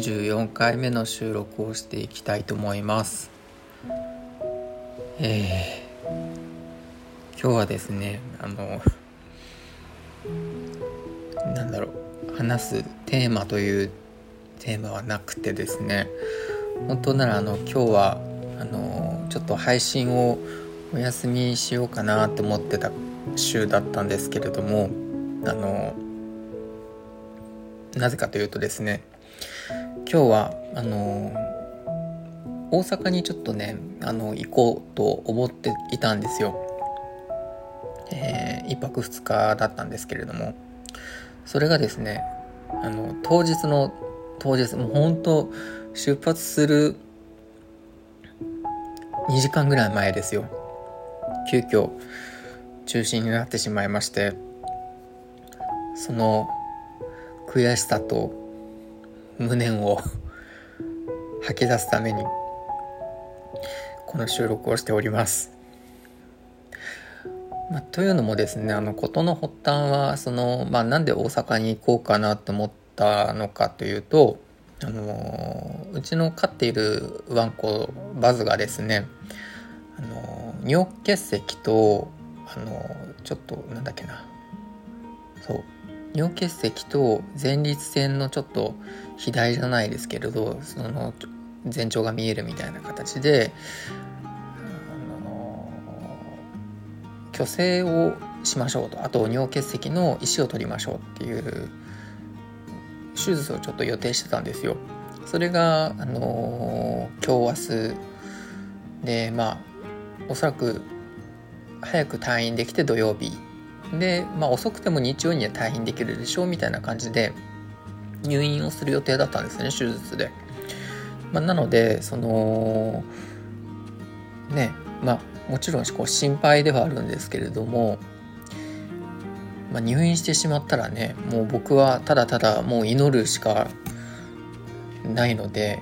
24回目の収録をしていきたいと思います。えー、今日はですねあのなんだろう話すテーマというテーマはなくてですね本当ならあの今日はあのちょっと配信をお休みしようかなと思ってた週だったんですけれどもあのなぜかというとですね今日はあの大阪にちょっとねあの行こうと思っていたんですよ。えー、1泊2日だったんですけれども。それがですねあの当日の当日もう本当出発する2時間ぐらい前ですよ。急遽中止になってしまいまして。その悔しさと無念を吐き出すためにこの収録をしております。まあ、というのもですねあの事の発端はその、まあ、なんで大阪に行こうかなと思ったのかというとあのうちの飼っているワンコバズがですねあの尿結石とあのちょっとなんだっけなそう尿結石と前立腺のちょっと肥大じゃないですけれどその前兆が見えるみたいな形で虚勢をしましょうとあと尿結石の石を取りましょうっていう手術をちょっと予定してたんですよ。それがあの今日明日でまあおそらく早く退院できて土曜日で、まあ、遅くても日曜には退院できるでしょうみたいな感じで入院をする予定だったんですね手術で。まあ、なのでそのねまあもちろんこう心配ではあるんですけれども、まあ、入院してしまったらねもう僕はただただもう祈るしかないので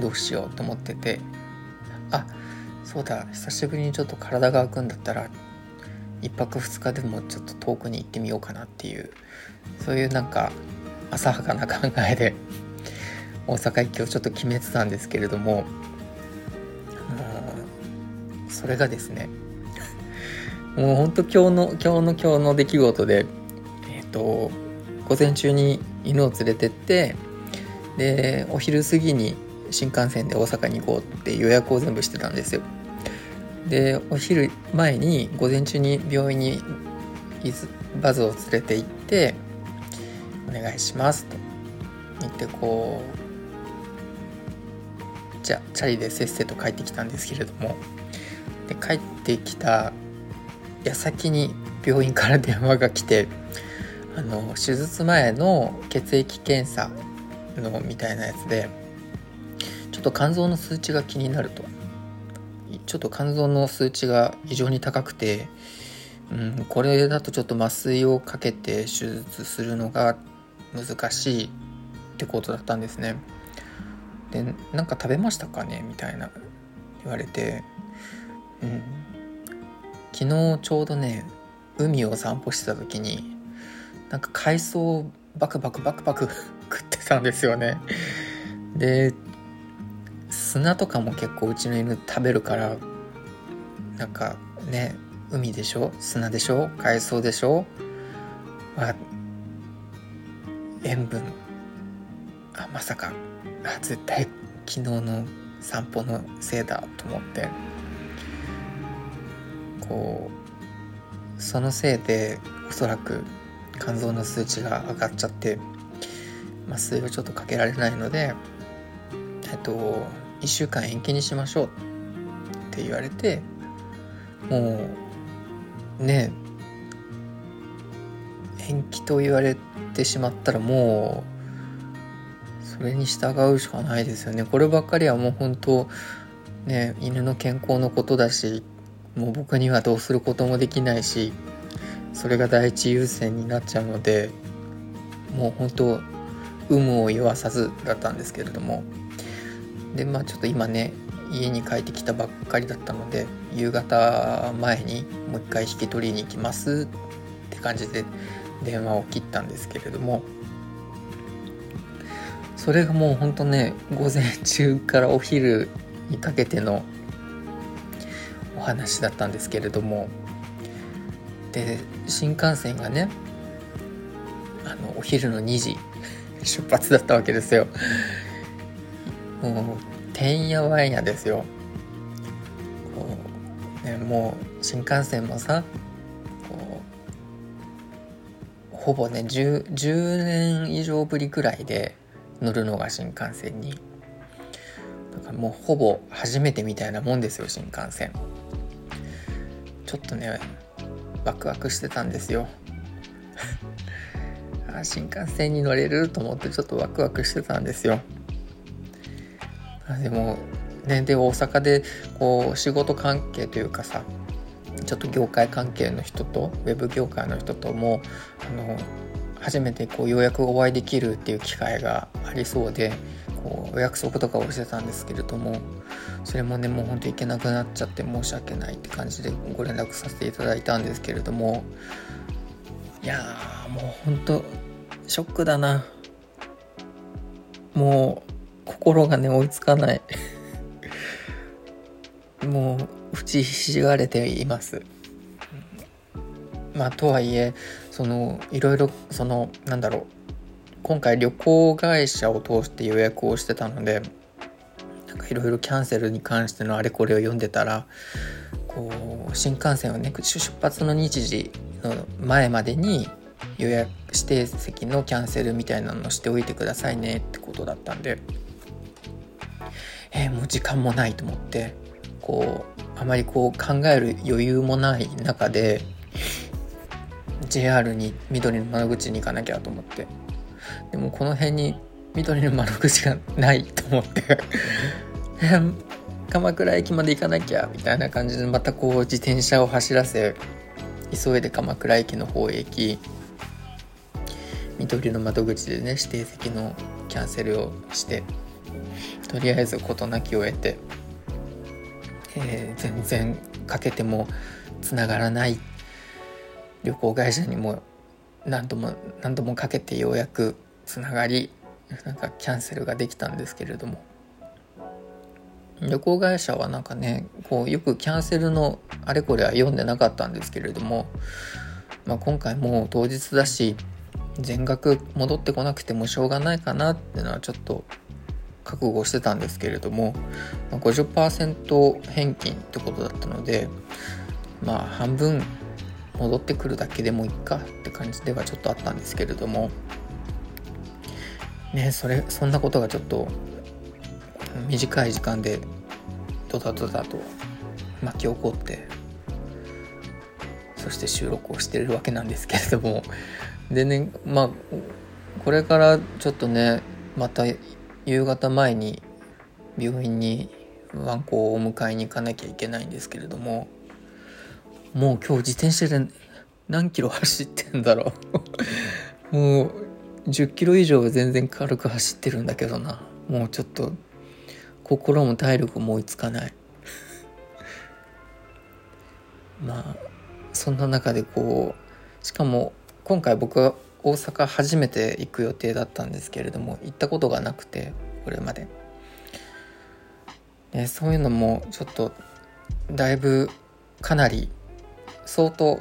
どうしようと思っててあそうだ久しぶりにちょっと体が空くんだったら1泊2日でもちょっと遠くに行ってみようかなっていうそういうなんか浅はかな考えで 大阪行きをちょっと決めてたんですけれどもそれがですね もうほんと今日の今日の今日の出来事でえっ、ー、と午前中に犬を連れてってでお昼過ぎに新幹線で大阪に行こうって予約を全部してたんですよ。でお昼前に午前中に病院にバズを連れて行って「お願いします」と。言ってこうじゃチャリでせっせと帰ってきたんですけれども。で帰ってきた矢先に病院から電話が来てあの手術前の血液検査のみたいなやつでちょっと肝臓の数値が気になると。ちょっと肝臓の数値が異常に高くて、うん、これだとちょっと麻酔をかけて手術するのが難しいってことだったんですね。でなんか食べましたかね？みたいな言われて、うん、昨日ちょうどね海を散歩してた時になんか海藻をバクバクバクバク食ってたんですよね。で砂とかも結構うちの犬食べるからなんかね海でしょ？砂でしょ？海藻でしょ？あ塩分あまさか。あ絶対昨日の散歩のせいだと思って。こうそのせいでおそらく肝臓の数値が上がっちゃって麻酔をちょっとかけられないのでえっと1週間延期にしましょう。って言われてもうね延期と言われてしまったらもうそれに従うしかないですよね。こればっかりはもう本当ね犬の健康のことだしもう僕にはどうすることもできないしそれが第一優先になっちゃうのでもう本当有無を言わさずだったんですけれども。でまあちょっと今ね家に帰ってきたばっかりだったので夕方前にもう一回引き取りに行きますって感じで電話を切ったんですけれどもそれがもうほんとね午前中からお昼にかけてのお話だったんですけれどもで新幹線がねあのお昼の2時出発だったわけですよ。もうてんやわんやですよ。こう、ね、もう新幹線もさこうほぼね 10, 10年以上ぶりくらいで乗るのが新幹線に。だからもうほぼ初めてみたいなもんですよ新幹線。ちょっとねワクワクしてたんですよ。あ新幹線に乗れると思ってちょっとワクワクしてたんですよ。でもねで大阪でこう仕事関係というかさちょっと業界関係の人とウェブ業界の人ともあの初めてこうようやくお会いできるっていう機会がありそうでこうお約束とかをしてたんですけれどもそれもねもうほんと行けなくなっちゃって申し訳ないって感じでご連絡させていただいたんですけれどもいやーもうほんとショックだな。もう心がね追いつかない。もう打ちひしがれています。まあとはいえそのいろいろそのなんだろう。今回旅行会社を通して予約をしてたのでなんかいろいろキャンセルに関してのあれこれを読んでたらこう新幹線はね出発の日時の前までに予約指定席のキャンセルみたいなのをしておいてくださいねってことだったんでえー、もう時間もないと思ってこうあまりこう考える余裕もない中で JR に緑の窓口に行かなきゃと思って。でもこの辺に緑の窓口がないと思って。鎌倉駅まで行かなきゃみたいな感じでまたこう自転車を走らせ急いで鎌倉駅の方へ行き緑の窓口でね指定席のキャンセルをして。とりあえず事なきを得て、えー、全然かけてもつながらない旅行会社にも何度も何度もかけてようやくつながりなんかキャンセルができたんですけれども。旅行会社はなんかねこうよくキャンセルのあれこれは読んでなかったんですけれども、まあ、今回もう当日だし全額戻ってこなくてもしょうがないかなっていうのはちょっと覚悟してたんですけれども50%返金ってことだったのでまあ半分戻ってくるだけでもいいかって感じではちょっとあったんですけれどもねそれそんなことがちょっと短い時間でドタドタと巻き起こってそして収録をしてるわけなんですけれどもでねまあこれからちょっとねまた夕方前に病院にワンコをお迎えに行かなきゃいけないんですけれどももう今日自転車で何キロ走ってんだろう。もう10キロ以上全然軽く走ってるんだけどな。もうちょっと心も体力も追いつかない。まあそんな中でこうしかも今回僕は大阪初めて行く予定だったんですけれども行ったことがなくて。これまで。でそういうのもちょっとだいぶかなり相当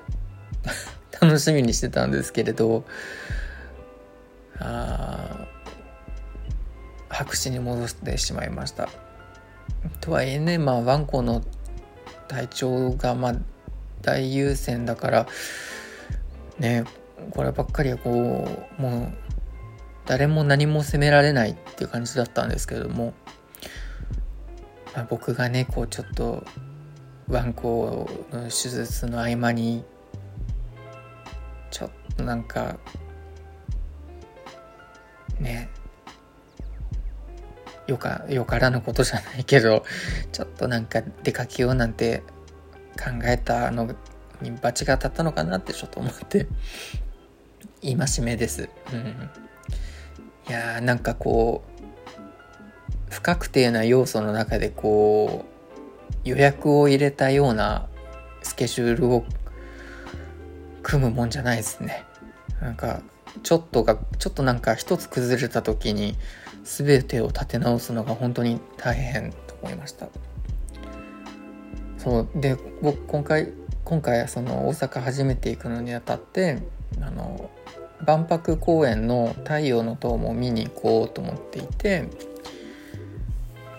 楽しみにしてたんですけれどあ白紙に戻してしまいました。とはいえねまあワンコの体調がまあ大優先だからねこればっかりはこうもう誰も何も責められないっていう感じだったんですけれども、まあ、僕がねこうちょっとワンコの手術の合間にちょっとなんかねよかよからぬことじゃないけどちょっとなんか出かけようなんて考えたのに罰が当たったのかなってちょっと思って戒めです。うん、いやーなんかこう不確定な要素の中でこう予約を入れたようなスケジュールを組むもんじゃないですね。なんかちょっとがちょっとなんか一つ崩れた時に全てを立て直すのが本当に大変と思いましたそうで僕今回今回その大阪初めて行くのにあたってあの万博公園の太陽の塔も見に行こうと思っていて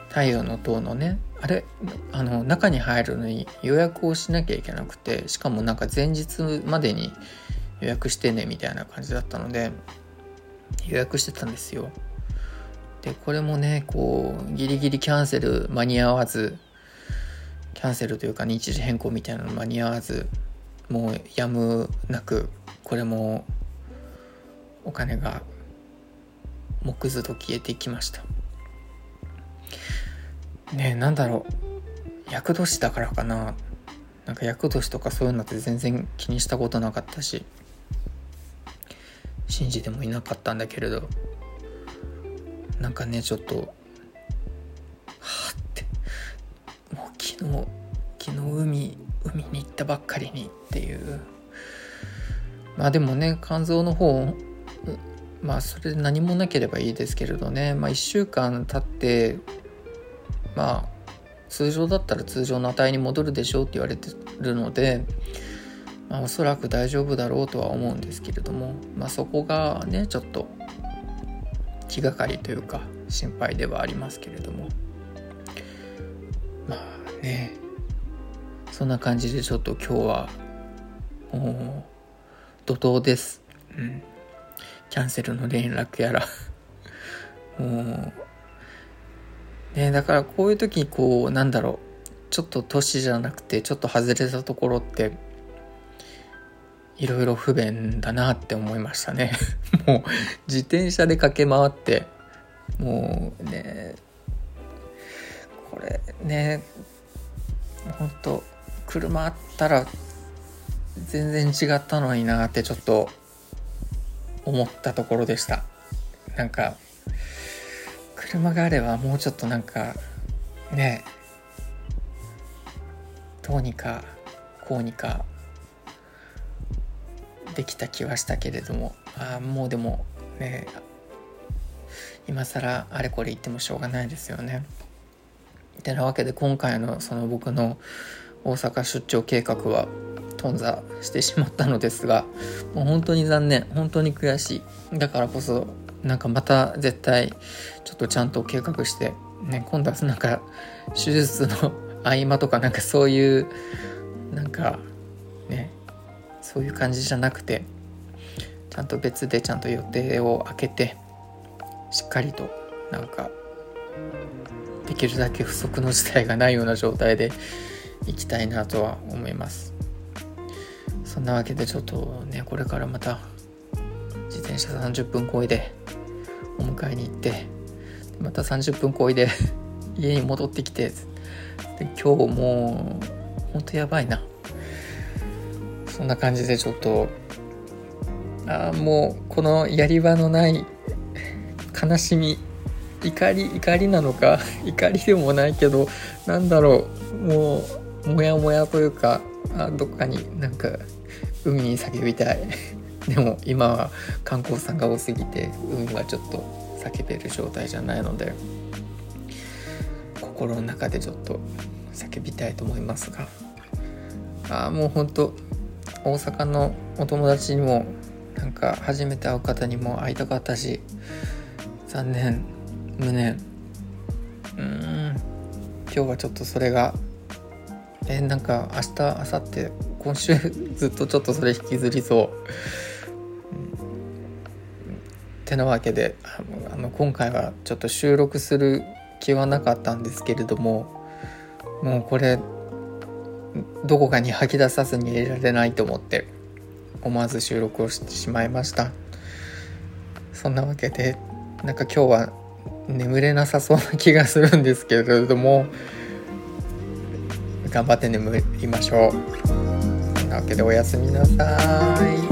太陽の塔のねあれあの中に入るのに予約をしなきゃいけなくてしかもなんか前日までに予約してねみたいな感じだったので予約してたんですよ。でこれもねこうギリギリキャンセル間に合わずキャンセルというか日時変更みたいなの間に合わずもうやむなくこれもお金が木図と消えていきました。ねえなんだろう。厄年だからかな。なんか厄年とかそういうのって全然気にしたことなかったし信じてもいなかったんだけれどなんかねちょっとはあって。もう昨日昨日海海に行ったばっかりにっていう。まあでもね肝臓の方まあそれで何もなければいいですけれどね。まあ1週間経ってまあ通常だったら通常の値に戻るでしょうって言われてるので、まあ、おそらく大丈夫だろうとは思うんですけれども、まあ、そこがねちょっと気がかりというか心配ではありますけれども。まあね。そんな感じでちょっと今日はもう怒涛です、うん、キャンセルの連絡やら。もう。ね、だからこういう時にこうなんだろう。ちょっと年じゃなくてちょっと外れたところっていろいろ不便だなって思いましたね。もう自転車で駆け回ってもうねこれねほんと車あったら全然違ったのになってちょっと思ったところでしたなんか車があればもうちょっとなんかねどうにかこうにかできた気はしたけれどもあもうでもね今更あれこれ言ってもしょうがないですよね。てなわけで今回のその僕の大阪出張計画は頓挫してしまったのですがもう本当に残念。本当に悔しい。だからこそなんかまた絶対ちょっとちゃんと計画して、ね、今度はなんか手術の合間とかなんかそういうなんかねそういう感じじゃなくてちゃんと別でちゃんと予定を空けてしっかりとなんかできるだけ不足の事態がないような状態でいきたいなとは思います。そんなわけでちょっとねこれからまた自転車30分超えでお迎えに行ってまた30分超えで 家に戻ってきてで今日もうほんとやばいな。そんな感じでちょっとあもうこのやり場のない悲しみ怒り怒りなのか 怒りでもないけどなんだろう。もうモヤモヤというかあどっかになんか海に叫びたい。でも今は観光さんが多すぎて海はちょっと叫べる状態じゃないので心の中でちょっと叫びたいと思いますが。あもうほんと大阪のお友達にもなんか初めて会う方にも会いたかったし残念無念。うん今日はちょっとそれがえなんか明日明後日今週 ずっとちょっとそれ引きずりそう。てなわけであの今回はちょっと収録する気はなかったんですけれどももうこれどこかに吐き出さずに入れられないと思って思わず収録をしてしまいました。そんなわけでなんか今日は眠れなさそうな気がするんですけれども頑張って眠りましょう。そんなわけでおやすみなさい。